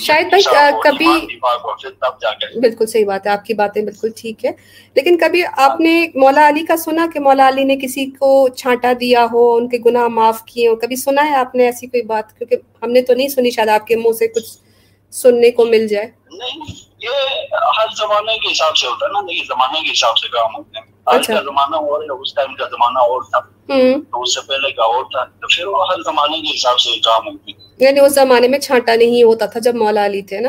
شاید بھائی کبھی بالکل صحیح بات ہے آپ کی باتیں بالکل ٹھیک ہے لیکن کبھی آپ نے مولا علی کا سنا کہ مولا علی نے کسی کو چھانٹا دیا ہو ان کے گناہ معاف کیے ہو کبھی سنا ہے آپ نے ایسی کوئی بات؟ کیونکہ ہم نے تو نہیں سنی شاید آپ کے منہ سے کچھ سننے کو مل جائے۔ نہیں یہ ہر زمانے کے حساب سے ہوتا ہے نا زمانے کے حساب سے کام ہوتے ہیں آج کا زمانہ اور اس ٹائم کا زمانہ اور تھا۔ تو اس سے پہلے کا اور تھا تو پھر وہ ہر زمانے کے حساب سے کام ہوتے ہیں۔ یعنی اس زمانے میں چھانٹا نہیں ہوتا تھا جب مولا علی تھے نا؟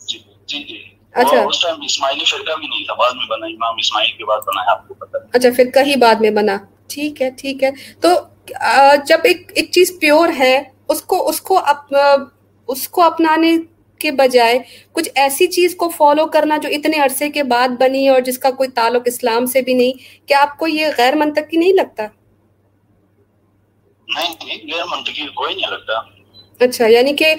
جی جی جی۔ اچھا۔ اس ٹائم اسماعیلی فرقہ بھی نہیں تھا بعد میں بنا امام اسماعیل کے بعد بنا ہے آپ کو پتہ اچھا فرقہ ہی بعد میں بنا۔ ٹھیک ہے ٹھیک ہے۔ تو جب ایک ایک چیز پیور ہے اس کو اس کو اس کو اپنانے کے بجائے کچھ ایسی چیز کو فالو کرنا جو اتنے عرصے کے بعد بنی اور جس کا کوئی تعلق اسلام سے بھی نہیں کیا آپ کو یہ غیر منطقی نہیں لگتا؟ اچھا یعنی کہ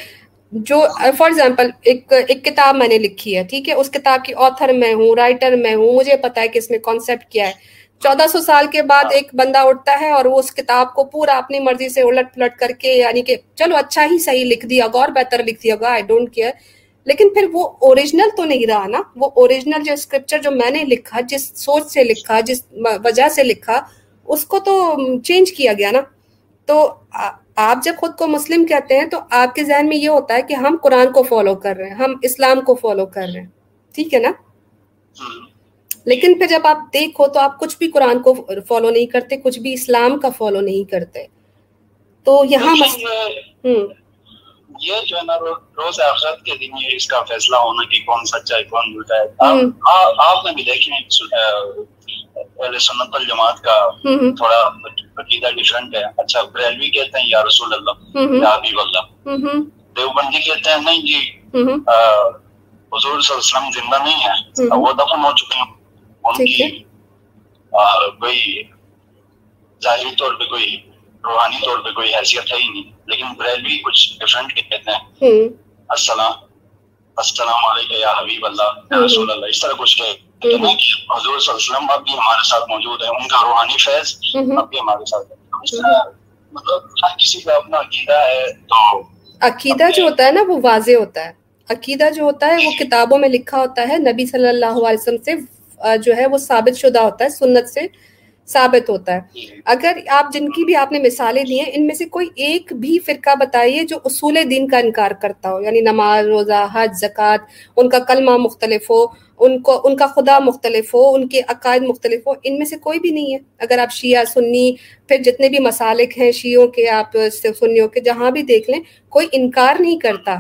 جو فار ایگزامپل ایک ایک کتاب میں نے لکھی ہے، ٹھیک ہے؟ اس کتاب کی آتھر میں ہوں رائٹر میں ہوں، مجھے پتا ہے کہ اس میں کانسیپٹ کیا ہے۔ چودہ سو سال کے بعد ایک بندہ اٹھتا ہے اور وہ اس کتاب کو پورا اپنی مرضی سے الٹ پلٹ کر کے یعنی کہ چلو اچھا ہی صحیح لکھ دیا گا اور بہتر لکھ دیا، گا آئی ڈونٹ کیئر لیکن پھر وہ اوریجنل تو نہیں رہا نا۔ وہ اوریجنل جو اسکرپچر جو میں نے لکھا، جس سوچ سے لکھا، جس وجہ سے لکھا، اس کو تو چینج کیا گیا نا۔ تو آپ جب خود کو مسلم کہتے ہیں تو آپ کے ذہن میں یہ ہوتا ہے کہ ہم قرآن کو فالو کر رہے ہیں ہم اسلام کو فالو کر رہے ہیں۔ ٹھیک ہے نا؟ لیکن پھر جب آپ دیکھو تو آپ کچھ بھی قرآن کو فالو نہیں کرتے کچھ بھی اسلام کا فالو نہیں کرتے۔ تو یہاں یہ جو ہے نا روز آخرت کے دن یہ اس کا فیصلہ ہونا کہ کون سچا ہے کون جھوٹا ہے۔ آپ نے بھی دیکھیں اہل سنت الجماعت کا تھوڑا عقیدہ ڈفرنٹ ہے۔ اچھا بریلوی کہتے ہیں یا رسول اللہ یا حبیب اللہ۔ دیوبندی کہتے ہیں نہیں جی۔ حضور صلی اللہ علیہ وسلم زندہ نہیں ہے وہ دفن ہو چکے ہیں۔ ان کی کوئی ظاہری طور پہ کوئی روحانی طور پہ کوئی حیثیت ہے ہی نہیں۔ لیکن بریلوی کچھ ڈفرینٹ کہتے ہیں۔ السلام۔ السلام علیکم یا حبیب اللہ یا رسول اللہ۔ اس طرح کچھ کہتے ہیں کہ حضور صلی اللہ علیہ وسلم اب بھی ہمارے ساتھ موجود ہے ان کا روحانی فیض اب بھی ہمارے ساتھ ہے۔ مطلب ہر کسی کا اپنا عقیدہ ہے۔ تو عقیدہ جو ہوتا ہے نا وہ واضح ہوتا ہے۔ عقیدہ جو ہوتا ہے وہ کتابوں میں لکھا ہوتا ہے۔ نبی صلی اللہ علیہ وسلم سے جو ہے وہ ثابت شدہ ہوتا ہے سنت سے۔ ثابت ہوتا ہے۔ اگر آپ جن کی بھی آپ نے مثالیں دی ہیں ان میں سے کوئی ایک بھی فرقہ بتائیے جو اصول دین کا انکار کرتا ہو یعنی نماز روزہ حج زکوٰۃ ان کا کلمہ مختلف ہو ان کو ان کا خدا مختلف ہو ان کے عقائد مختلف ہو ان میں سے کوئی بھی نہیں ہے۔ اگر آپ شیعہ سنی پھر جتنے بھی مسالک ہیں شیعوں کے آپ سنیوں کے جہاں بھی دیکھ لیں کوئی انکار نہیں کرتا۔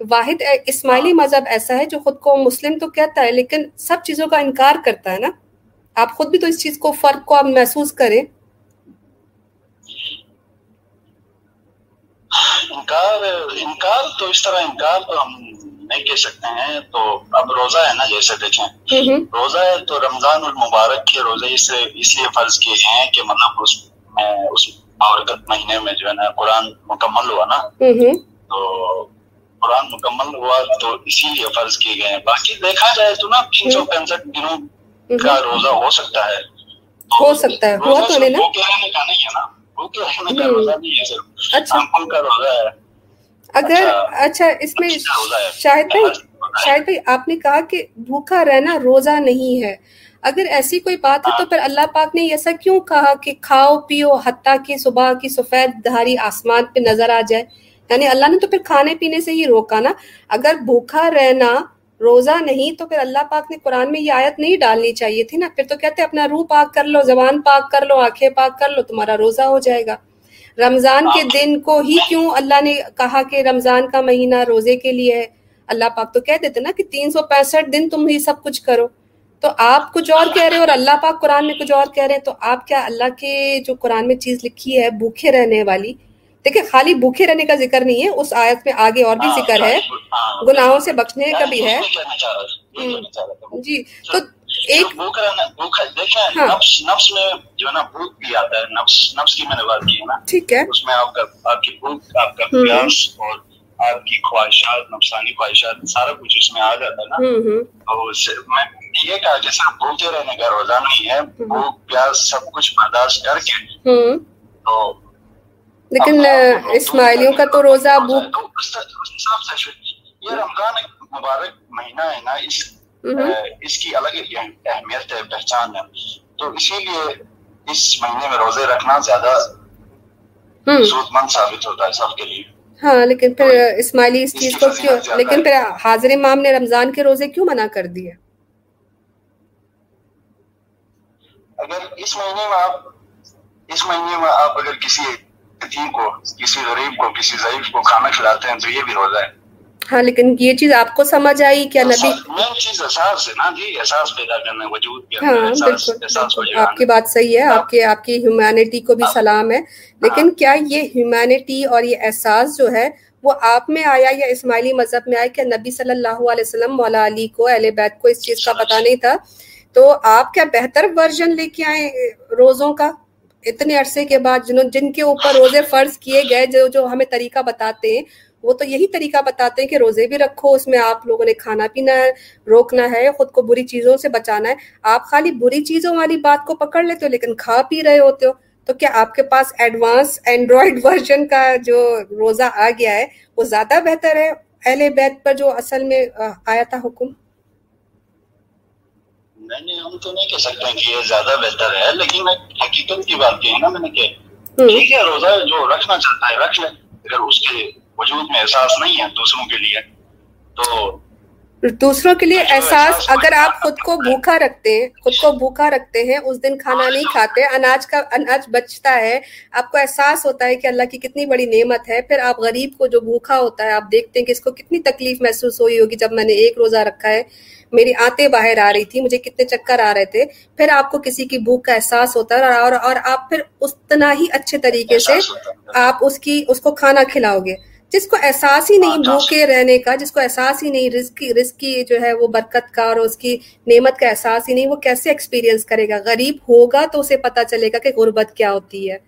واحد اسماعیلی مذہب ایسا ہے جو خود کو مسلم تو کہتا ہے لیکن سب چیزوں کا انکار کرتا ہے نا۔ آپ خود بھی تو اس چیز کو فرق کو آپ محسوس کریں۔ انکار انکار تو اس طرح انکار تو ہم نہیں کہہ سکتے ہیں۔ تو اب روزہ ہے نا جیسے دیکھیں۔ روزہ ہے تو رمضان المبارک کے روزے اس اس لیے فرض کیے ہیں کہ مطلب اس میں اس بابرکت مہینے میں جو ہے نا قرآن مکمل ہوا نا۔ تو قرآن مکمل ہوا تو اسی لیے فرض کیے گئے ہیں۔ باقی دیکھا جائے تو نا تین سو پینسٹھ دنوں کا روزہ ہو سکتا ہے۔ ہو سکتا ہے۔ ہوا تو اچھا۔ اگر اچھا۔ اس میں شاہد بھائی شاہد بھائی آپ نے کہا کہ بھوکا رہنا روزہ نہیں ہے۔ اگر ایسی کوئی بات ہے تو پھر اللہ پاک نے ایسا کیوں کہا کہ کھاؤ پیو حتیٰ کہ صبح کی سفید دھاری آسمان پہ نظر آ جائے؟ یعنی اللہ نے تو پھر کھانے پینے سے ہی روکا نا۔ اگر بھوکا رہنا روزہ نہیں تو پھر اللہ پاک نے قرآن میں یہ آیت نہیں ڈالنی چاہیے تھی نا؟ پھر تو کہتے اپنا روح پاک کر لو زبان پاک کر لو آنکھیں پاک کر لو تمہارا روزہ ہو جائے گا۔ رمضان کے دن کو ہی کیوں اللہ نے کہا کہ رمضان کا مہینہ روزے کے لیے ہے؟ اللہ پاک تو کہہ دیتے نا کہ تین سو پینسٹھ دن تم ہی سب کچھ کرو۔ تو آپ کچھ اور کہہ رہے اور اللہ پاک قرآن میں کچھ اور کہہ رہے ہیں تو آپ کیا اللہ کے جو قرآن میں چیز لکھی ہے بھوکے رہنے والی دیکھیں خالی بھوکے رہنے کا ذکر نہیں ہے اس آیت میں آگے اور بھی ہاں، ذکر ہے گناہوں سے بچنے کا بھی ہے جی تو ایک ہاں۔ نفس میں جو ہے نا بھوک بھی آتا ہے نفس نفس کی میں نے بات کی ہے نا ٹھیک ہے اس میں آپ کا آپ کی بھوک آپ کا پیاس اور آپ کی خواہشات نفسانی خواہشات سارا کچھ اس میں آ جاتا ہے نا تو میں یہ کہا کہ صرف بھوکے رہنے کا روزہ نہیں ہے بھوک پیاس سب کچھ برداشت کر کے تو لیکن اسماعیلیوں کا تو روزہ یہ رمضان مبارک مہینہ ہے نا اس اس کی الگ اہمیت ہے پہچان ہے۔ تو اسی لیے اس مہینے میں روزے رکھنا زیادہ ضرورت مند ثابت ہوتا ہے سب کے لیے۔ ہاں لیکن پھر اسماعیلی اس چیز کو کیوں لیکن پھر حاضر امام نے رمضان کے روزے کیوں منع کر دیے؟ اگر اس مہینے میں آپ اس مہینے میں آپ اگر کسی یتیم کو کسی غریب کو کسی ضعیف کو کھانا کھلاتے ہیں تو یہ بھی روزہ ہے۔ ہاں لیکن یہ چیز آپ کو سمجھ آئی کیا نبی؟ ہاں بالکل۔ آپ کی بات صحیح ہے آپ کے آپ کی ہیومینٹی کو بھی سلام ہے۔ لیکن کیا یہ ہیومینٹی اور یہ احساس جو ہے وہ آپ میں آیا یا اسماعیلی مذہب میں آیا کہ نبی صلی اللہ علیہ وسلم مولا علی کو اہل بیت کو اس چیز کا پتہ نہیں تھا؟ تو آپ کیا بہتر ورژن لے کے آئے روزوں کا؟ اتنے عرصے کے بعد جنہوں جن کے اوپر روزے فرض کیے گئے، جو جو ہمیں طریقہ بتاتے ہیں، وہ تو یہی طریقہ بتاتے ہیں کہ روزے بھی رکھو، اس میں آپ لوگوں نے کھانا پینا ہے، روکنا ہے، خود کو بری چیزوں سے بچانا ہے۔ آپ خالی بری چیزوں والی بات کو پکڑ لیتے ہو، لیکن کھا پی رہے ہوتے ہو۔ تو کیا آپ کے پاس ایڈوانس اینڈرائڈ ورژن کا جو روزہ آ گیا ہے، وہ زیادہ بہتر ہے؟ اہل بیت پر جو اصل میں آیا تھا حکم؟ نہیں ہم تو نہیں کہہ سکتے کہ یہ زیادہ بہتر ہے لیکن حقیقت کی بات کی ہے نا میں نے کہ ٹھیک ہے روزہ جو رکھنا چاہتا ہے رکھ لے اگر اس کے وجود میں احساس نہیں ہے دوسروں کے لیے تو دوسروں کے لیے احساس اگر آپ خود کو بھوکا رکھتے ہیں خود کو بھوکا رکھتے ہیں اس دن کھانا نہیں کھاتے اناج کا اناج بچتا ہے آپ کو احساس ہوتا ہے کہ اللہ کی کتنی بڑی نعمت ہے پھر آپ غریب کو جو بھوکا ہوتا ہے آپ دیکھتے ہیں کہ اس کو کتنی تکلیف محسوس ہوئی ہوگی جب میں نے ایک روزہ رکھا ہے۔ میری آتے باہر آ رہی تھی مجھے کتنے چکر آ رہے تھے۔ پھر آپ کو کسی کی بھوک کا احساس ہوتا ہے اور اور آپ پھر اتنا ہی اچھے طریقے سے آپ اس کی اس کو کھانا کھلاؤ گے۔ جس کو احساس ہی نہیں بھوکے رہنے کا جس کو احساس ہی نہیں رزق کی رزق کی جو ہے وہ برکت کا اور اس کی نعمت کا احساس ہی نہیں وہ کیسے ایکسپیرینس کرے گا؟ غریب ہوگا تو اسے پتا چلے گا کہ غربت کیا ہوتی ہے۔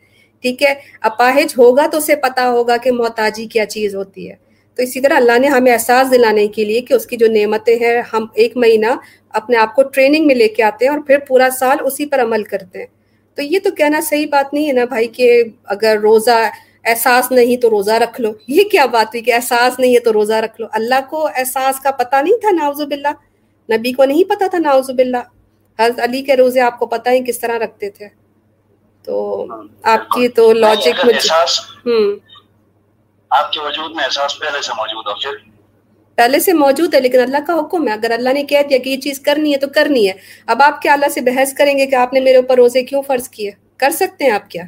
ٹھیک ہے؟ اپاہج ہوگا تو اسے پتا ہوگا کہ محتاجی کیا چیز ہوتی ہے۔ تو اسی طرح اللہ نے ہمیں احساس دلانے کے لیے کہ اس کی جو نعمتیں ہیں ہم ایک مہینہ اپنے آپ کو ٹریننگ میں لے کے آتے ہیں اور پھر پورا سال اسی پر عمل کرتے ہیں۔ تو یہ تو کہنا صحیح بات نہیں ہے نا بھائی کہ اگر روزہ احساس نہیں تو روزہ رکھ لو۔ یہ کیا بات ہوئی کہ احساس نہیں ہے تو روزہ رکھ لو۔ اللہ کو احساس کا پتہ نہیں تھا ناوز باللہ۔ نبی کو نہیں پتا تھا ناوز باللہ۔ حضرت علی کے روزے آپ کو پتہ ہی کس طرح رکھتے تھے۔ تو آپ کی تو لاجک ہوں آپ کے وجود میں احساس پہلے سے موجود ہو پھر؟ پہلے سے موجود ہے لیکن اللہ کا حکم ہے۔ اگر اللہ نے کہہ دیا کہ یہ چیز کرنی ہے تو کرنی ہے۔ اب آپ کیا اللہ سے بحث کریں گے کہ آپ نے میرے اوپر روزے کیوں فرض کیے؟ کر سکتے ہیں آپ کیا؟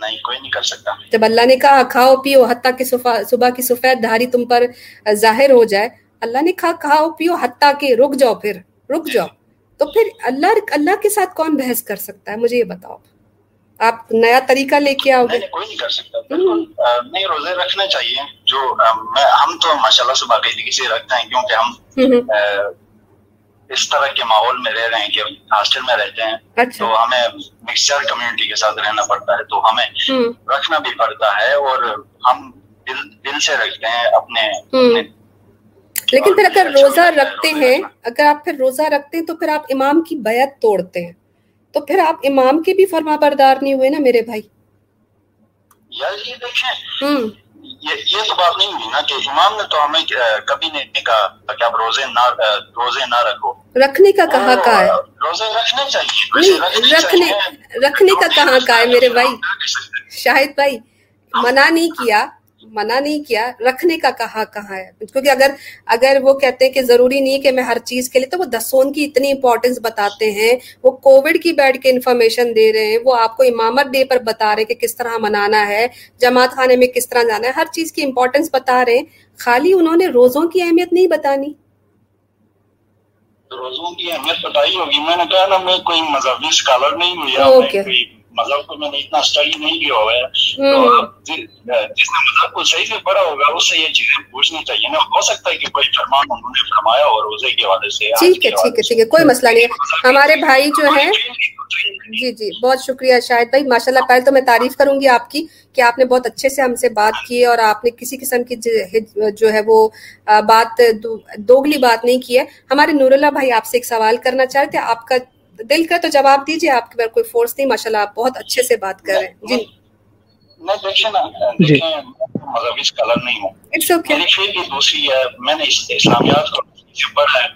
نہیں کوئی نہیں کر سکتا۔ جب اللہ نے کہا کھاؤ پیو حتیٰ کہ صبح کی سفید دھاری تم پر ظاہر ہو جائے۔ اللہ نے کہا کھاؤ پیو حتیٰ کہ رک جاؤ پھر رک جاؤ۔ تو پھر اللہ اللہ کے ساتھ کون بحث کر سکتا ہے؟ مجھے یہ بتاؤ۔ آپ نیا طریقہ لے کے آؤ گے؟ کوئی نہیں کر سکتا نہیں روزے رکھنے چاہیے۔ جو ہم تو ماشاء اللہ سے باقاعدگی سے رکھتے ہیں کیونکہ ہم اس طرح کے ماحول میں رہ رہے ہیں کہ ہاسٹل میں رہتے ہیں اچھا۔ تو ہمیں مکسچر کمیونٹی کے ساتھ رہنا پڑتا ہے تو ہمیں رکھنا بھی پڑتا ہے اور ہم دل دل سے رکھتے ہیں اپنے لیکن پھر اگر روزہ رکھتے ہیں اگر آپ پھر روزہ رکھتے ہیں تو پھر آپ امام کی بیعت توڑتے ہیں۔ تو پھر آپ امام کے بھی فرما بردار نہیں ہوئے نا میرے بھائی؟ یار یہ دیکھیں یہ تو بات نہیں ہوئی نا کہ امام نے تو ہمیں کبھی نہیں کہا کہ آپ روزے نہ روزے نہ رکھو۔ رکھنے کا کہاں کا ہے؟ روزے رکھنے چاہیے۔ رکھنے رکھنے کا کہاں کا ہے میرے بھائی؟ شاہد بھائی منع نہیں کیا۔ منع نہیں کیا رکھنے کا کہا کہاں ہے۔ کیونکہ اگر اگر وہ کہتے ہیں کہ ضروری نہیں کہ میں ہر چیز کے لیے تو وہ دسون کی اتنی امپورٹینس بتاتے ہیں۔ وہ کووڈ کی بیٹھ کے انفارمیشن دے رہے ہیں۔ وہ آپ کو امامت ڈے پر بتا رہے ہیں کہ کس طرح منانا ہے جماعت خانے میں کس طرح جانا ہے۔ ہر چیز کی امپورٹینس بتا رہے ہیں۔ خالی انہوں نے روزوں کی اہمیت نہیں بتانی۔ روزوں کی اہمیت بتائی ہوگی۔ میں نے کہا نا میں کوئی مذہبی اسکالر نہیں ہوئی مذہب کو میں نے اتنا اسٹڈی نہیں کیا ہوا ہے تو جس نے مذہب کو صحیح سے پڑھا ہوگا اس سے یہ چیزیں پوچھنی چاہیے نا ہو سکتا ہے کہ کوئی فرمان انہوں نے فرمایا اور روزے کے حوالے سے ٹھیک ہے ٹھیک ہے ٹھیک ہے کوئی مسئلہ نہیں ہے ہمارے بھائی جو ہیں جی جی بہت شکریہ شاہد بھائی ماشاء اللہ پہلے تو میں تعریف کروں گی آپ کی کہ آپ نے بہت اچھے سے ہم سے بات کی اور آپ نے کسی قسم کی جو ہے وہ بات دوگلی بات نہیں کی ہے ہمارے نور اللہ بھائی آپ سے ایک سوال کرنا چاہتے آپ کا دل کا تو جواب دیجیے آپ کے کوئی فورس نہیں ماشاء اللہ آپ بہت اچھے سے بات کر رہے ہیں۔ جی۔ دیکھیں نا جی۔ مذہبی اسکالر نہیں ہوں میری دوسری ہے میں نے اسلامیات کو پڑھا ہے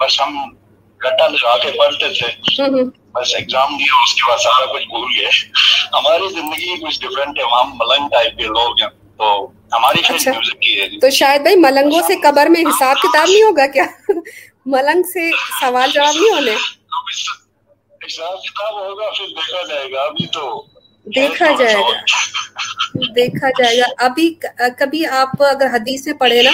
بس ہم گٹا لگا کے پڑھتے تھے۔ بس ایگزام دیا اس کے بعد سارا کچھ بھول گئے۔ ہماری زندگی کچھ ڈفرینٹ ہے ہم ملنگ ٹائپ کے لوگ ہیں تو ہماری اچھا۔ تو شاید بھائی ملنگوں سے قبر میں حساب کتاب نہیں ہوگا کیا؟ ملنگ سے سوال جواب نہیں ہونے۔ حساب کتاب ہوگا پھر دیکھا جائے گا۔ ابھی تو دیکھا جائے گا۔ دیکھا جائے گا۔ ابھی کبھی آپ اگر حدیث میں پڑھے نا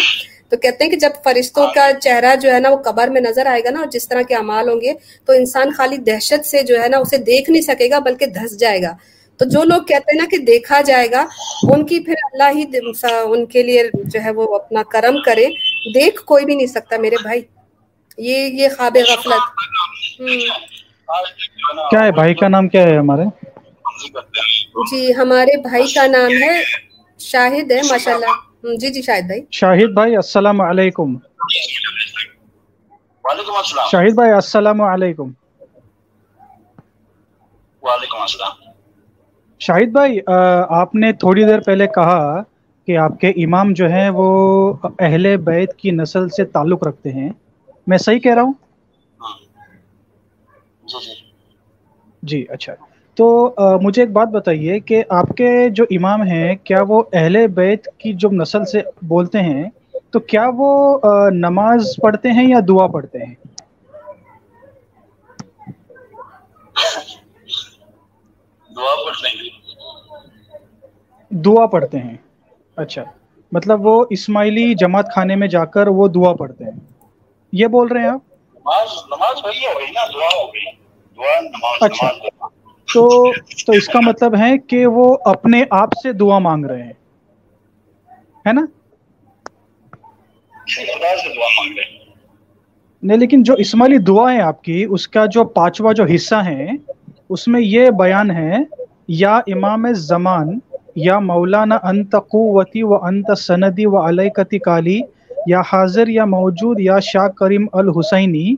تو کہتے ہیں کہ جب فرشتوں کا چہرہ جو ہے نا وہ قبر میں نظر آئے گا نا اور جس طرح کے امال ہوں گے تو انسان خالی دہشت سے جو ہے نا اسے دیکھ نہیں سکے گا بلکہ دھس جائے گا۔ تو جو لوگ کہتے ہیں نا کہ دیکھا جائے گا ان کی پھر اللہ ہی ان کے لیے جو ہے وہ اپنا کرم کرے۔ دیکھ کوئی بھی نہیں سکتا میرے بھائی۔ یہ یہ خواب غفلت۔ کیا ہے؟ بھائی کا نام کیا ہے ہمارے؟ جی ہمارے بھائی کا نام ہے شاہد ہے ماشاء اللہ جی جی شاہد بھائی۔ شاہد بھائی السلام علیکم۔ وعلیکم السلام۔ شاہد بھائی السلام علیکم۔ وعلیکم السلام۔ شاہد بھائی آپ نے تھوڑی دیر پہلے کہا کہ آپ کے امام جو ہیں وہ اہل بیت کی نسل سے تعلق رکھتے ہیں۔ میں صحیح کہہ رہا ہوں۔ جی, جی۔, جی، اچھا۔ تو مجھے ایک بات بتائیے کہ آپ کے جو امام ہیں کیا وہ اہل بیت کی جو نسل سے بولتے ہیں تو کیا وہ نماز پڑھتے ہیں یا دعا پڑھتے ہیں۔ دعا پڑھتے ہیں۔ اچھا۔ مطلب وہ اسماعیلی جماعت خانے میں جا کر وہ دعا پڑھتے ہیں۔ یہ بول رہے ہیں آپ؟ اچھا۔ تو تو اس کا مطلب ہے کہ وہ اپنے آپ سے دعا مانگ رہے ہیں۔ ہے نا؟ نہیں لیکن جو اسماعیلی دعا ہے آپ کی اس کا جو پانچواں جو حصہ ہے اس میں یہ بیان ہے یا امام زمان یا مولانا انت قوتی و انت سندی و علیکتی کالی یا حاضر یا موجود یا شاہ کریم الحسینی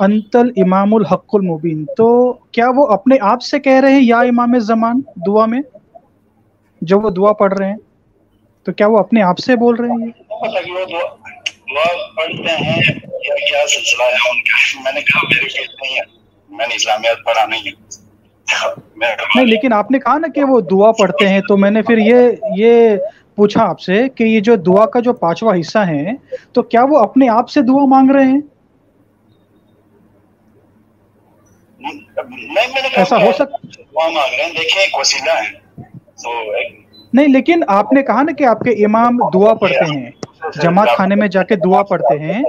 انتل امام الحق المبین۔ تو کیا وہ اپنے آپ سے کہہ رہے ہیں یا امام زمان دعا میں؟ جو وہ دعا پڑھ رہے ہیں۔ تو کیا وہ اپنے آپ سے بول رہے ہیں؟ نہیں لیکن آپ نے کہا نا کہ وہ دعا پڑھتے ہیں تو میں نے پھر یہ یہ پوچھا آپ سے کہ یہ جو دعا کا جو پانچواں حصہ ہے تو کیا وہ اپنے آپ سے دعا مانگ رہے ہیں؟ ایسا ہو سکتا نہیں لیکن آپ نے کہا نا کہ آپ کے امام دعا پڑھتے ہیں جماعت خانے میں جا کے دعا پڑھتے ہیں۔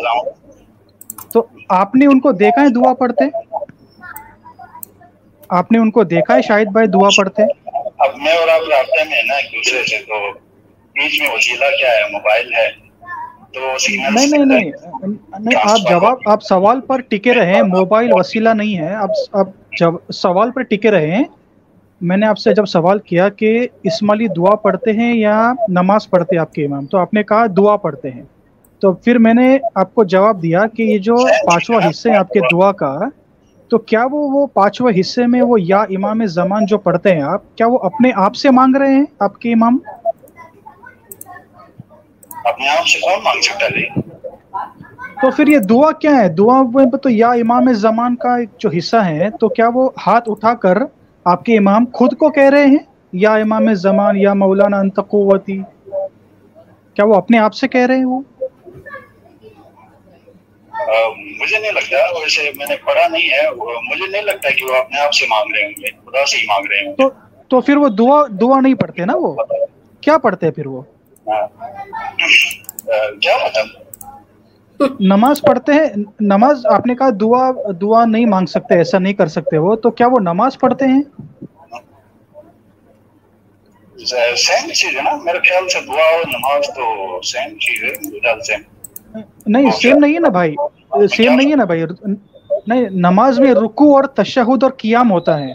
تو آپ نے ان کو دیکھا ہے دعا پڑھتے؟ آپ نے ان کو دیکھا ہے شاید بھائی دعا پڑھتے؟ اب میں اور آپ رابطے میں نا ایک دوسرے سے تو بیچ میں وسیلہ کیا ہے؟ موبائل ہے۔ نہیں نہیں نہیں نہیں آپ جواب آپ سوال پر ٹکے رہے موبائل وسیلہ نہیں ہے۔ اب جب سوال پر ٹکے رہے میں نے آپ سے جب سوال کیا کہ اسماعیلی دعا پڑھتے ہیں یا نماز پڑھتے آپ کے امام؟ تو آپ نے کہا دعا پڑھتے ہیں۔ تو پھر میں نے آپ کو جواب دیا کہ یہ جو پانچواں حصے ہیں آپ کے دعا کا تو کیا وہ وہ پانچواں حصے میں وہ یا امام زمان جو پڑھتے ہیں آپ کیا وہ اپنے آپ سے مانگ رہے ہیں آپ کے امام؟ اپنے آپ سے کون مانگ سکتا ہے تو پھر یہ دعا کیا ہے؟ دعا میں تو یا امام زمان کا جو حصہ ہے تو کیا وہ ہاتھ اٹھا کر آپ کے امام خود کو کہہ رہے ہیں؟ یا امام زمان یا مولانا انتقوتی کیا وہ اپنے آپ سے کہہ رہے ہیں وہ؟ مجھے نہیں لگتا ویسے میں نے پڑھا نہیں ہے۔ مجھے نہیں لگتا کہ وہ اپنے آپ سے مانگ رہے ہوں گے۔ خدا سے ہی مانگ رہے ہوں تو پھر وہ دعا دعا نہیں پڑھتے نا وہ؟ کیا پڑھتے ہیں پھر وہ؟ نماز پڑھتے ہیں نماز آپ نے کہا دعا دعا نہیں مانگ سکتے ایسا نہیں کر سکتے وہ تو کیا وہ نماز پڑھتے ہیں؟ نہیں سیم نہیں ہے نا بھائی سیم نہیں ہے نا بھائی۔ نہیں نماز میں رکو اور تشہد اور قیام ہوتا ہے۔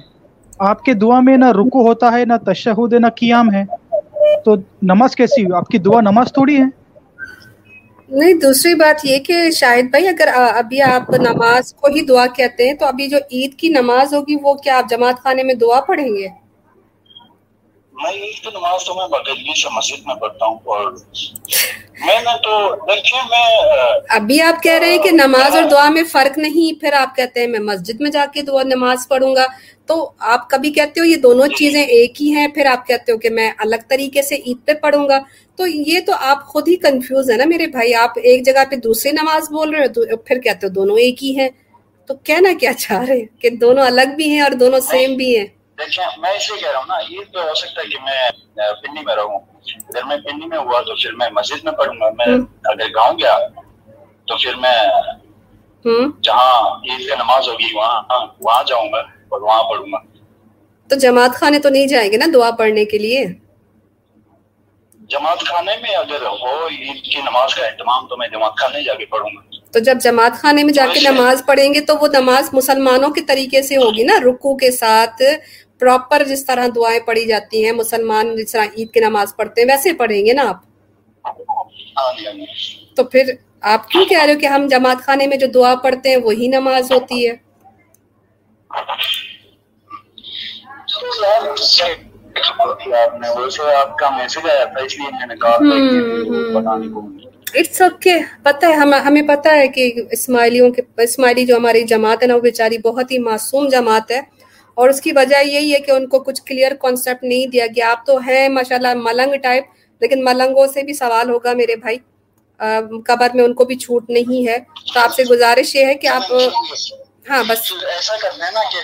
آپ کے دعا میں نہ رکو ہوتا ہے نہ تشہد ہے نہ قیام ہے۔ تو نماز کیسی آپ کی دعا نماز تھوڑی ہے؟ نہیں دوسری بات یہ کہ شاہد بھائی اگر ابھی آپ نماز کو ہی دعا کہتے ہیں تو ابھی جو عید کی نماز ہوگی وہ کیا آپ جماعت خانے میں دعا پڑھیں گے؟ میں عید کی نماز تو میں سے مسجد میں پڑھتا ہوں اور میں نے تو دیکھیے میں ابھی آپ کہہ رہے ہیں کہ نماز اور دعا میں فرق نہیں پھر آپ کہتے ہیں میں مسجد میں جا کے دعا نماز پڑھوں گا۔ تو آپ کبھی کہتے ہو یہ دونوں چیزیں ایک ہی ہیں پھر آپ کہتے ہو کہ میں الگ طریقے سے عید پہ پڑھوں گا۔ تو یہ تو آپ خود ہی کنفیوز ہے نا میرے بھائی آپ ایک جگہ پہ دوسری نماز بول رہے ہو پھر کہتے ہو دونوں ایک ہی ہیں۔ تو کہنا کیا چاہ رہے ہیں کہ دونوں الگ بھی ہیں اور دونوں سیم بھی ہیں؟ دیکھیں میں اس لیے کہہ رہا ہوں نا یہ تو ہو سکتا ہے کہ میں پنڈی میں رہوں۔ اگر میں پنڈی میں ہوا تو پھر میں مسجد میں پڑھوں گا۔ میں اگر گاؤں گیا تو پھر میں جہاں عید کا نماز ہوگی وہاں وہاں جاؤں گا۔ اور وہاں پڑھوں گا۔ تو جماعت خانے تو نہیں جائیں گے نا دعا پڑھنے کے لیے؟ جماعت خانے میں اگر ہو عید کی نماز کا اہتمام تو میں جماعت خانے جا کے پڑھوں گا۔ تو جب جماعت خانے میں جا کے نماز پڑھیں گے تو وہ نماز مسلمانوں کے طریقے سے ہوگی نا؟ رکو کے ساتھ پراپر جس طرح دعائیں پڑھی جاتی ہیں مسلمان جس طرح عید کی نماز پڑھتے ہیں ویسے پڑھیں گے نا آپ؟ ہاں جی، ہاں جی۔ تو پھر آپ کیوں کہہ رہے ہو کہ ہم جماعت خانے میں جو دعا پڑھتے ہیں وہی نماز ہوتی ہے؟ Hmm. اٹس اوکے پتہ ہے ہمیں پتہ ہے کہ اسماعیلیوں کے اسماعیلی جو ہماری جماعت ہے نا، وہ بیچاری بہت ہی معصوم جماعت ہے۔ اور اس کی وجہ یہی ہے کہ ان کو کچھ کلیئر کانسیپٹ نہیں دیا گیا۔ آپ تو ہیں ماشاء اللہ ملنگ ٹائپ لیکن ملنگوں سے بھی سوال ہوگا میرے بھائی۔ قبر میں ان کو بھی چھوٹ نہیں ہے۔ تو آپ سے گزارش یہ ہے کہ آپ ہاں بس۔ ایسا کرنا ہے نا کہ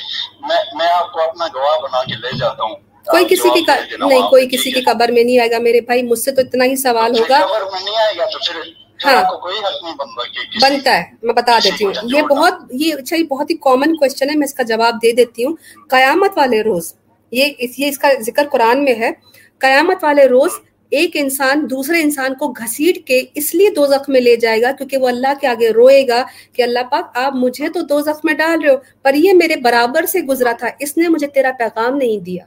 میں آپ کو اپنا گواہ بنا کے لے جاتا ہوں۔ کوئی کسی کی نہیں کوئی کسی کی قبر میں نہیں آئے گا میرے بھائی مجھ سے تو اتنا ہی سوال ہوگا۔ ہاں۔ بنتا ہے میں بتا دیتی ہوں۔ یہ بہت یہ اچھا یہ بہت ہی کامن کوشچن ہے میں اس کا جواب دے دیتی ہوں۔ قیامت والے روز یہ اس کا ذکر قرآن میں ہے۔ قیامت والے روز ایک انسان دوسرے انسان کو گھسیٹ کے اس لیے دو زخم میں لے جائے گا کیونکہ وہ اللہ کے آگے روئے گا کہ اللہ پاک، آپ مجھے تو دو زخم میں ڈال رہے ہو، پر یہ میرے برابر سے گزرا تھا، اس نے مجھے تیرا پیغام نہیں دیا۔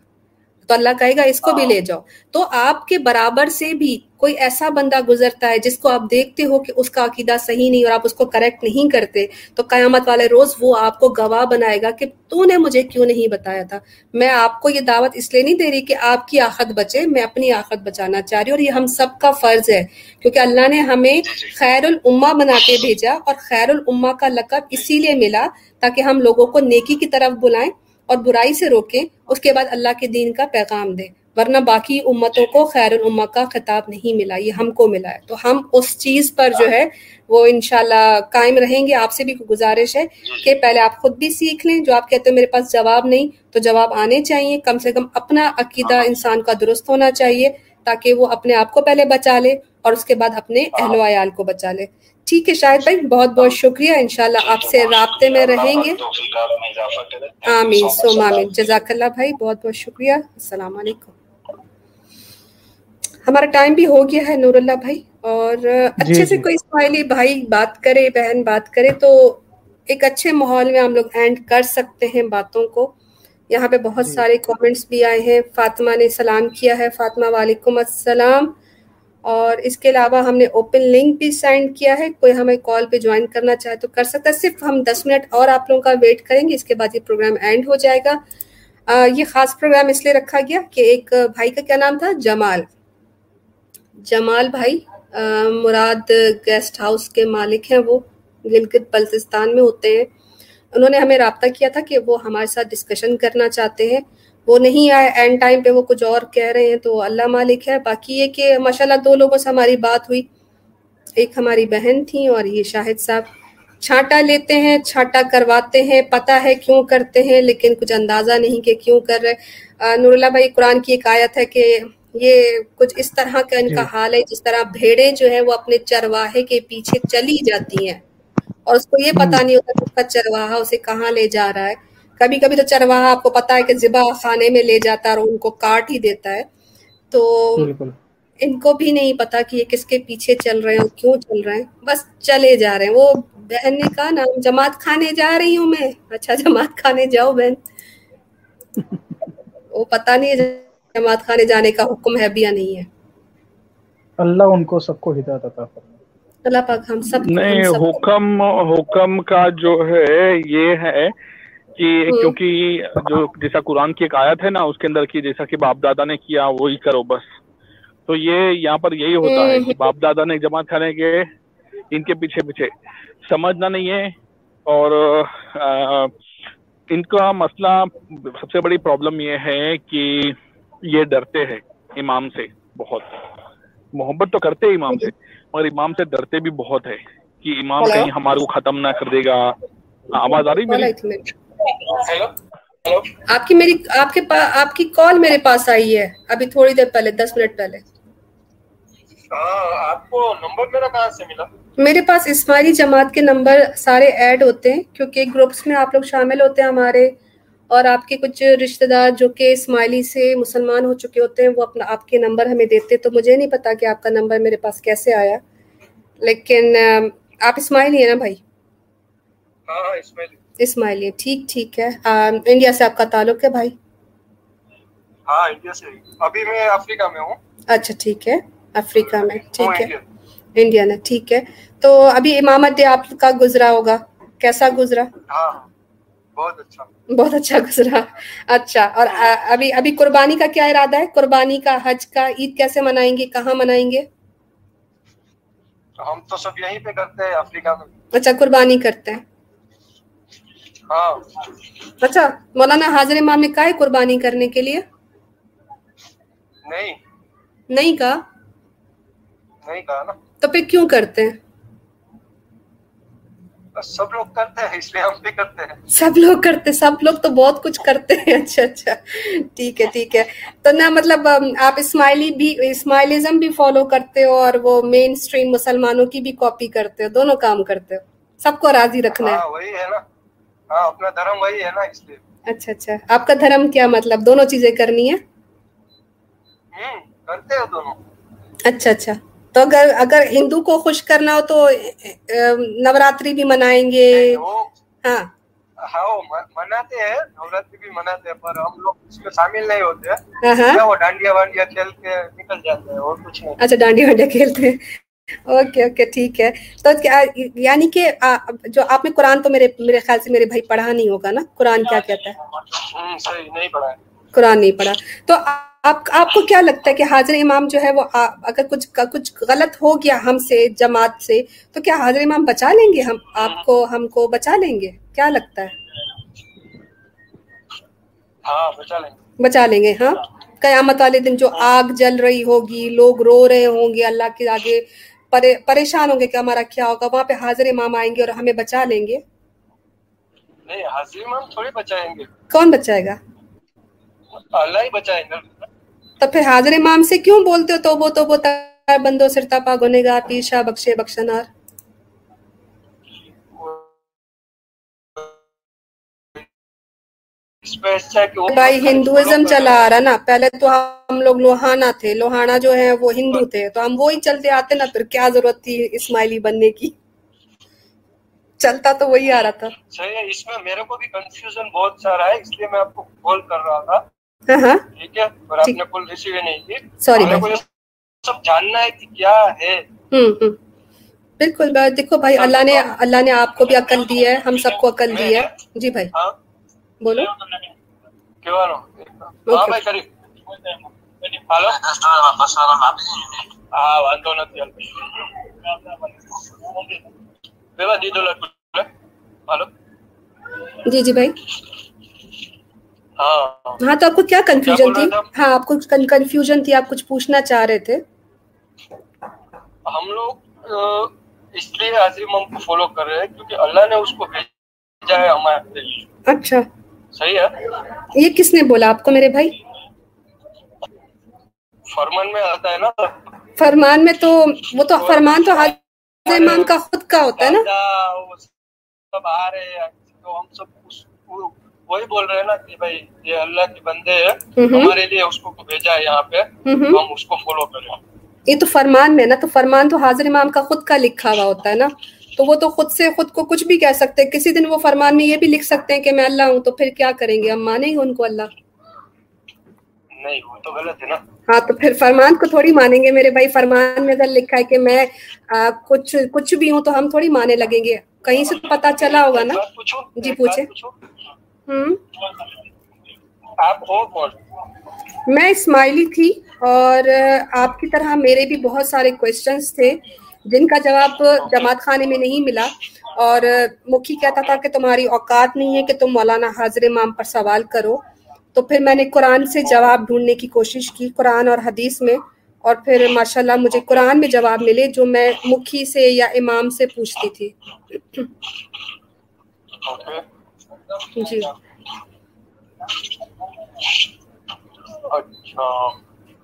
تو اللہ کہے گا اس کو بھی لے جاؤ. تو آپ کے برابر سے بھی کوئی ایسا بندہ گزرتا ہے جس کو آپ دیکھتے ہو کہ اس کا عقیدہ صحیح نہیں اور آپ اس کو کریکٹ نہیں کرتے تو قیامت والے روز وہ آپ کو گواہ بنائے گا کہ تو نے مجھے کیوں نہیں بتایا تھا؟ میں آپ کو یہ دعوت اس لیے نہیں دے رہی کہ آپ کی آخت بچے میں اپنی آخت بچانا چاہ رہی ہوں اور یہ ہم سب کا فرض ہے کیونکہ اللہ نے ہمیں خیر الما بنا کے بھیجا اور خیر الما کا لقب اسی لیے ملا تاکہ ہم لوگوں کو نیکی کی طرف بلائیں۔ اور برائی سے روکیں، اس کے بعد اللہ کے دین کا پیغام دیں۔ ورنہ باقی امتوں کو خیر الما کا خطاب نہیں ملا، یہ ہم کو ملا ہے۔ تو ہم اس چیز پر جو ہے، وہ انشاءاللہ قائم رہیں گے۔ آپ سے بھی گزارش ہے کہ پہلے آپ خود بھی سیکھ لیں۔ جو آپ کہتے ہیں میرے پاس جواب نہیں، تو جواب آنے چاہیے۔ کم سے کم اپنا عقیدہ انسان کا درست ہونا چاہیے تاکہ وہ اپنے آپ کو پہلے بچا لے۔ اور اس کے بعد اپنے اہل و عیال کو بچا لے۔ ٹھیک ہے شاہد بھائی بہت بہت شکریہ۔ انشاءاللہ آپ سے رابطے میں رہیں گے۔ آمین۔ سو آمین۔ جزاک اللہ بھائی بہت بہت شکریہ۔ السلام علیکم۔ ہمارا ٹائم بھی ہو گیا ہے نور اللہ بھائی اور جی، اچھے سے جی۔ کوئی اسماعیلی بھائی بات کرے بہن بات کرے تو ایک اچھے ماحول میں ہم لوگ اینڈ کر سکتے ہیں باتوں کو۔ یہاں پہ بہت جی۔ سارے کامنٹس بھی آئے ہیں۔ فاطمہ نے سلام کیا ہے۔ فاطمہ وعلیکم السلام۔ اور اس کے علاوہ ہم نے اوپن لنک بھی سینڈ کیا ہے۔ کوئی ہمیں کال پہ جوائن کرنا چاہے تو کر سکتا ہے۔ صرف ہم دس منٹ اور آپ لوگوں کا ویٹ کریں گے۔ اس کے بعد یہ پروگرام اینڈ ہو جائے گا۔ یہ خاص پروگرام اس لیے رکھا گیا کہ ایک بھائی کا کیا نام تھا؟ جمال۔ جمال بھائی مراد گیسٹ ہاؤس کے مالک ہیں۔ وہ گلگت بلتستان میں ہوتے ہیں۔ انہوں نے ہمیں رابطہ کیا تھا کہ وہ ہمارے ساتھ ڈسکشن کرنا چاہتے ہیں۔ وہ نہیں آئے اینڈ ٹائم پہ وہ کچھ اور کہہ رہے ہیں تو اللہ مالک ہے۔ باقی یہ کہ ماشاء اللہ دو لوگوں سے ہماری بات ہوئی۔ ایک ہماری بہن تھی اور یہ شاہد صاحب۔ چھانٹا لیتے ہیں چھانٹا کرواتے ہیں پتہ ہے کیوں کرتے ہیں لیکن کچھ اندازہ نہیں کہ کیوں کر رہے۔ نور اللہ بھائی قرآن کی ایک آیت ہے کہ یہ کچھ اس طرح کا ان کا جی۔ حال ہے جس طرح بھیڑیں جو ہے وہ اپنے چرواہے کے پیچھے چلی جاتی ہیں۔ اور اس کو یہ پتا نہیں ہوتا کہ اس کا چرواہا اسے کہاں لے جا رہا ہے۔ کبھی کبھی تو چرواہا آپ کو پتا ہے کہ ذبا خانے میں لے جاتا ہے اور ان کو کاٹ ہی دیتا ہے۔ تو ان کو بھی نہیں پتا کہ یہ کس کے پیچھے چل رہے ہیں اور کیوں چل رہے ہیں۔ بس چلے جا رہے ہیں۔ وہ بہن نے کہا نا جماعت کھانے جا رہی ہوں میں۔ اچھا جماعت کھانے جاؤ بہن۔ وہ پتا نہیں جماعت خانے جانے کا حکم ہے بھی یا نہیں ہے۔ اللہ ان کو سب کو ہدایت عطا فرمائے۔ اللہ پاک ہم سب نہیں حکم حکم کا جو ہے یہ ہے کہ کیونکہ جو جیسا قرآن کی ایک آیت ہے نا اس کے اندر کی جیسا کہ باپ دادا نے کیا وہی کرو بس۔ تو یہ یہاں پر یہی ہوتا ہے کہ باپ دادا نے جماعت کریں گے ان کے پیچھے پیچھے۔ سمجھنا نہیں ہے اور ان کا مسئلہ سب سے بڑی پرابلم یہ ہے کہ یہ ڈرتے ہیں امام سے بہت۔ محبت تو کرتے امام سے مگر امام سے ڈرتے بھی بہت ہے کہ امام کہیں ہمارے کو ختم نہ کر دے گا۔ آواز آ رہی میری؟ آپ کی میری آپ کے آپ کی کال میرے پاس آئی ہے۔ ابھی تھوڑی دیر پہلے دس منٹ پہلے۔ آپ کو نمبر میرا کہاں سے ملا؟ میرے پاس اسماعیلی جماعت کے نمبر سارے ایڈ ہوتے ہیں کیونکہ گروپس میں آپ لوگ شامل ہوتے ہیں ہمارے اور آپ کے کچھ رشتہ دار جو کہ اسماعیلی سے مسلمان ہو چکے ہوتے ہیں وہ اپنا آپ کے نمبر ہمیں دیتے تو مجھے نہیں پتا کہ آپ کا نمبر میرے پاس کیسے آیا۔ لیکن آپ اسماعیلی ہیں نا بھائی؟ ہاں اسماعیلی۔ ٹھیک ٹھیک ہے۔ انڈیا سے آپ کا تعلق ہے بھائی؟ ہاں انڈیا سے۔ ابھی میں افریقہ میں ہوں۔ اچھا ٹھیک ہے۔ افریقہ میں ٹھیک ہے۔ انڈین ہے ٹھیک ہے۔ تو ابھی امامت ڈے آپ کا گزرا ہوگا۔ کیسا گزرا؟ ہاں بہت اچھا۔ بہت اچھا گزرا۔ اچھا اور ابھی ابھی قربانی کا کیا ارادہ ہے؟ قربانی کا حج کا عید کیسے منائیں گے؟ کہاں منائیں گے؟ ہم تو سب یہیں پہ کرتے ہیں افریقہ میں۔ اچھا قربانی کرتے ہیں۔ ہاں اچھا مولانا حاضر امام نے کہا ہے قربانی کرنے کے لیے؟ نہیں۔ نہیں کہا؟ نہیں کہا نا۔ تو پھر کیوں کرتے ہیں؟ سب لوگ کرتے ہیں اس لیے ہم بھی کرتے ہیں۔ سب لوگ کرتے سب لوگ تو بہت کچھ کرتے ہیں۔ اچھا اچھا۔ ٹھیک ہے ٹھیک ہے۔ تو نہ مطلب آپ اسماعیلی بھی اسماعیلزم بھی فالو کرتے ہو اور وہ مین اسٹریم مسلمانوں کی بھی کاپی کرتے ہو دونوں کام کرتے ہو۔ سب کو راضی رکھنا ہے۔ وہی ہے نا۔ ہاں اپنا دھرم وہی ہے نا اس لیے۔ اچھا اچھا۔ آپ کا دھرم کیا مطلب؟ دونوں چیزیں کرنی ہے کرتے ہو دونوں۔ اچھا اچھا۔ تو اگر اگر ہندو کو خوش کرنا ہو تو نوراتری بھی منائیں گے۔ ہاں۔ ہاں مناتے ہیں نوراتری بھی مناتے ہیں پر ہم لوگ اس میں شامل نہیں ہوتے۔ وہ ڈانڈیا وانڈیا کھیل کے نکل جاتے ہیں اور کچھ نہیں۔ اچھا ڈانڈیا وانڈیا کھیلتے ہیں۔ اوکے اوکے ٹھیک ہے۔ تو یعنی کہ جو آپ نے قرآن تو میرے میرے خیال سے میرے بھائی پڑھا نہیں ہوگا نا؟ قرآن کیا کہتا ہے؟ قرآن نہیں پڑھا۔ تو آپ آپ کو کیا لگتا ہے کہ حاضر امام جو ہے وہ اگر کچھ کچھ غلط ہو گیا ہم سے جماعت سے تو کیا حاضر امام بچا لیں گے ہم؟ آپ کو ہم کو بچا لیں گے؟ کیا لگتا ہے؟ ہاں بچا لیں گے ہاں؟ قیامت والے دن جو آگ جل رہی ہوگی لوگ رو رہے ہوں گے اللہ کے آگے پریشان ہوں گے کہ ہمارا کیا ہوگا؟ وہاں پہ حاضر امام آئیں گے اور ہمیں بچا لیں گے۔ نہیں حاضر امام تھوڑی بچائیں گے۔ کون بچائے گا؟ اللہ ہی بچائیں گے تو پھر حاضر امام سے کیوں بولتے ہو؟ توبو توبو تار بندو سرتا پا گنے گا پیشا بخشے بخشنار۔ بھائی ہندوازم چلا آ رہا نا پہلے تو ہم لوگ لوہانا تھے لوہانا جو ہے وہ ہندو تھے تو ہم وہی چلتے آتے نا پھر کیا ضرورت تھی اسماعیلی بننے کی؟ چلتا تو وہی آ رہا تھا۔ صحیح ہے اس میں میرے کو بھی کنفیوژن بہت سارا ہے اس لیے میں آپ کو کال کر رہا تھا۔ ہاں، ہاں۔ ٹھیک ہے اور آپ نے کل ریسیو ہی نہیں کی۔ سوری سب جاننا ہے کہ کیا ہے۔ بالکل دیکھو بھائی اللہ نے اللہ نے آپ کو بھی عقل دی ہے ہم سب کو عقل دی ہے۔ جی بھائی۔ ہاں۔ بولو جی جی بھائی ہاں تو آپ کو کیا کنفیوژن تھی ہاں آپ کو کنفیوژن تھی آپ کچھ پوچھنا چاہ رہے تھے ہم لوگ اس لیے آصف ہم کو فالو کر رہے ہیں کیونکہ اللہ نے اس کو بھیجا ہے ہمارے اچھا صحیح ہے۔ یہ کس نے بولا آپ کو میرے بھائی؟ فرمان میں آتا ہے نا۔ فرمان میں تو وہ تو فرمان تو حضرت امام کا خود کا ہوتا ہے نا۔ سب آ رہے ہیں۔ تو ہم سب وہی بول رہے ہیں نا کہ بھائی یہ اللہ کے بندے ہیں۔ ہمارے لیے اس کو بھیجا ہے یہاں پہ۔ ہم اس کو فالو کریں۔ یہ تو فرمان میں نا تو فرمان تو حاضر امام کا خود کا لکھا ہوا ہوتا ہے نا۔ تو وہ تو خود سے خود کو کچھ بھی کہہ سکتے ہیں۔ کسی دن وہ فرمان میں یہ بھی لکھ سکتے ہیں کہ میں اللہ ہوں تو پھر کیا کریں گے؟ ہم مانیں گے ان کو اللہ؟ نہیں وہ تو غلط ہے نا۔ ہاں تو پھر فرمان کو تھوڑی مانیں گے میرے بھائی۔ فرمان میں اگر لکھا ہے کہ میں کچھ کچھ بھی ہوں تو ہم تھوڑی مانے لگیں گے۔ کہیں سے پتا چلا ہوگا نا؟ جی پوچھے میں اسماعیلی تھی اور آپ کی طرح میرے بھی بہت سارے کوشچنس تھے۔ جن کا جواب جماعت خانے میں نہیں ملا اور مکھی کہتا تھا کہ تمہاری اوقات نہیں ہے کہ تم مولانا حاضر امام پر سوال کرو۔ تو پھر میں نے قرآن سے جواب ڈھونڈنے کی کوشش کی قرآن اور حدیث میں اور پھر ماشاءاللہ مجھے قرآن میں جواب ملے جو میں مکھی سے یا امام سے پوچھتی تھی۔ جی۔ اچھا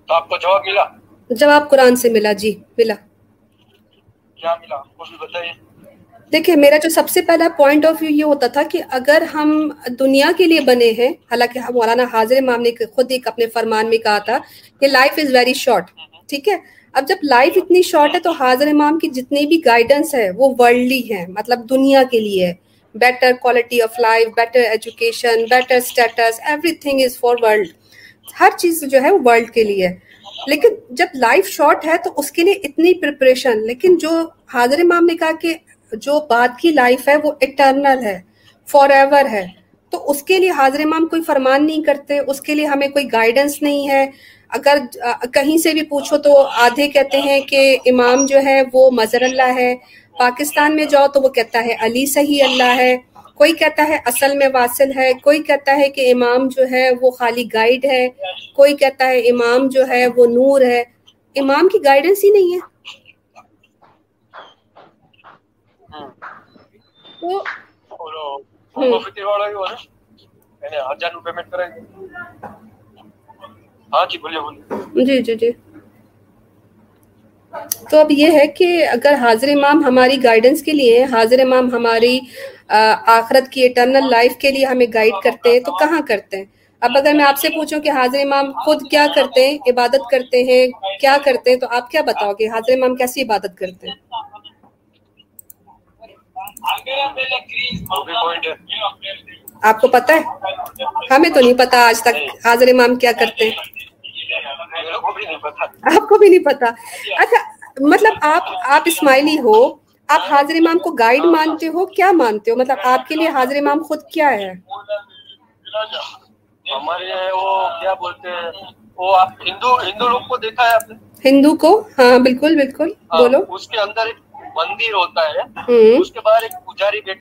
آپ کو جواب ملا؟ جواب قرآن سے ملا جی ملا۔ کیا ملا؟ بتائیے۔ دیکھیں میرا جو سب سے پہلا پوائنٹ آف ویو یہ ہوتا تھا کہ اگر ہم دنیا کے لیے بنے ہیں، حالانکہ مولانا حاضر امام نے خود ایک اپنے فرمان میں کہا تھا کہ لائف از ویری شارٹ ٹھیک ہے؟ اب جب لائف اتنی شارٹ ہے تو حاضر امام کی جتنی بھی گائیڈنس ہے وہ ورلڈلی ہے مطلب دنیا کے لیے۔ Better quality of life better education better status everything is for world ہر چیز جو ہے وہ ورلڈ کے لیے۔ لیکن جب لائف شارٹ ہے تو اس کے لیے اتنی پریپریشن لیکن جو حاضر امام نے کہا کہ جو بات کی لائف ہے وہ اٹرنل ہے فار ایور ہے۔ تو اس کے لیے حاضر امام کوئی فرمان نہیں کرتے، اس کے لیے ہمیں کوئی گائیڈنس نہیں ہے۔ اگر، کہیں سے بھی پوچھو تو آدھے کہتے ہیں کہ امام جو ہے وہ مظہر اللہ ہے، پاکستان میں جاؤ تو وہ کہتا ہے علی صحیح اللہ ہے۔ کوئی کہتا ہے اصل میں واصل ہے کوئی کہتا ہے کہ امام جو ہے وہ خالی گائیڈ ہے کوئی کہتا ہے امام جو ہے وہ نور ہے۔ امام کی گائیڈنس ہی نہیں ہے۔ جی جی جی۔ تو اب یہ ہے کہ اگر حاضر امام ہماری گائیڈنس کے لیے حاضر امام ہماری آخرت کی اٹرنل لائف کے لیے ہمیں گائیڈ کرتے ہیں، تو کہاں کرتے ہیں؟ اب اگر میں آپ سے پوچھوں کہ حاضر امام خود کیا کرتے ہیں، عبادت کرتے ہیں، کیا کرتے ہیں، تو آپ کیا بتاؤ گے؟ حاضر امام کیسی عبادت کرتے ہیں؟ آپ کو پتا ہے؟ ہمیں تو نہیں پتا آج تک حاضر امام کیا کرتے ہیں۔ آپ کو بھی نہیں پتا۔ اچھا مطلب آپ آپ اسماعیلی ہو آپ حاضر امام کو گائیڈ مانتے ہو کیا مانتے ہو؟ مطلب آپ کے لیے حاضر امام خود کیا ہے؟ ہمارے وہ کیا بولتے ہیں؟ وہ آپ ہندو ہندو لوگ کو دیکھا ہے آپ نے؟ ہندو کو؟ ہاں بالکل بالکل بولو۔ اس کے اندر ایک مندر ہوتا ہے۔ اس کے باہر ایک پجاری